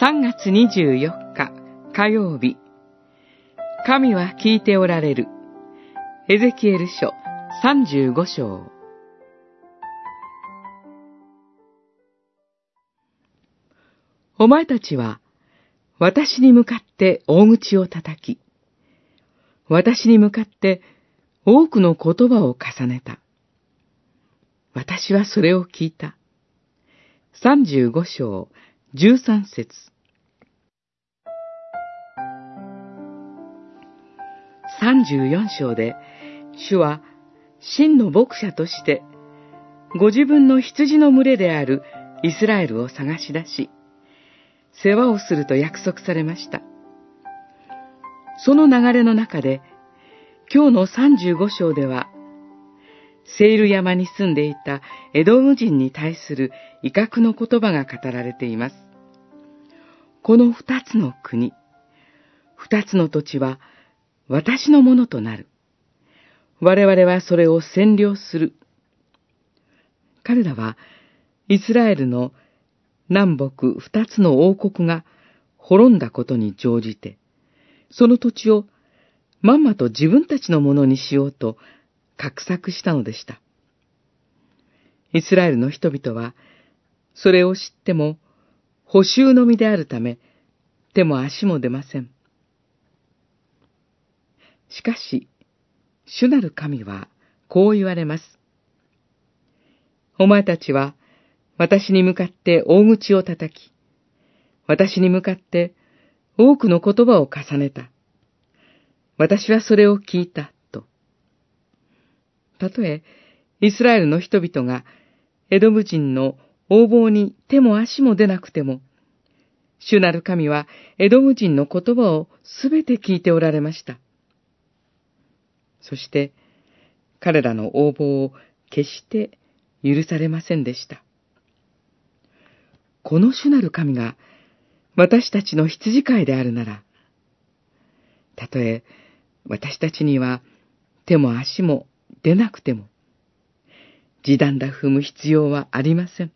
3月24日火曜日神は聞いておられるエゼキエル書35章お前たちは私に向かって大口を叩き、私に向かって多くの言葉を重ねた。私はそれを聞いた。35章13節34章で、主は真の牧者として、ご自分の羊の群れであるイスラエルを探し出し、世話をすると約束されました。その流れの中で、今日の35章では、セイル山に住んでいたエドム人に対する威嚇の言葉が語られています。この二つの国、二つの土地は私のものとなる。我々はそれを占領する。彼らはイスラエルの南北二つの王国が滅んだことに乗じて、その土地をまんまと自分たちのものにしようと画策したのでした。イスラエルの人々は、それを知っても、補修のみであるため、手も足も出ません。しかし、主なる神は、こう言われます。お前たちは、私に向かって大口を叩き、私に向かって多くの言葉を重ねた。私はそれを聞いた。たとえ、イスラエルの人々が、エドム人の横暴に手も足も出なくても、主なる神はエドム人の言葉をすべて聞いておられました。そして、彼らの横暴を決して許されませんでした。この主なる神が私たちの羊飼いであるなら、たとえ私たちには手も足も出なくても、時短だ踏む必要はありません。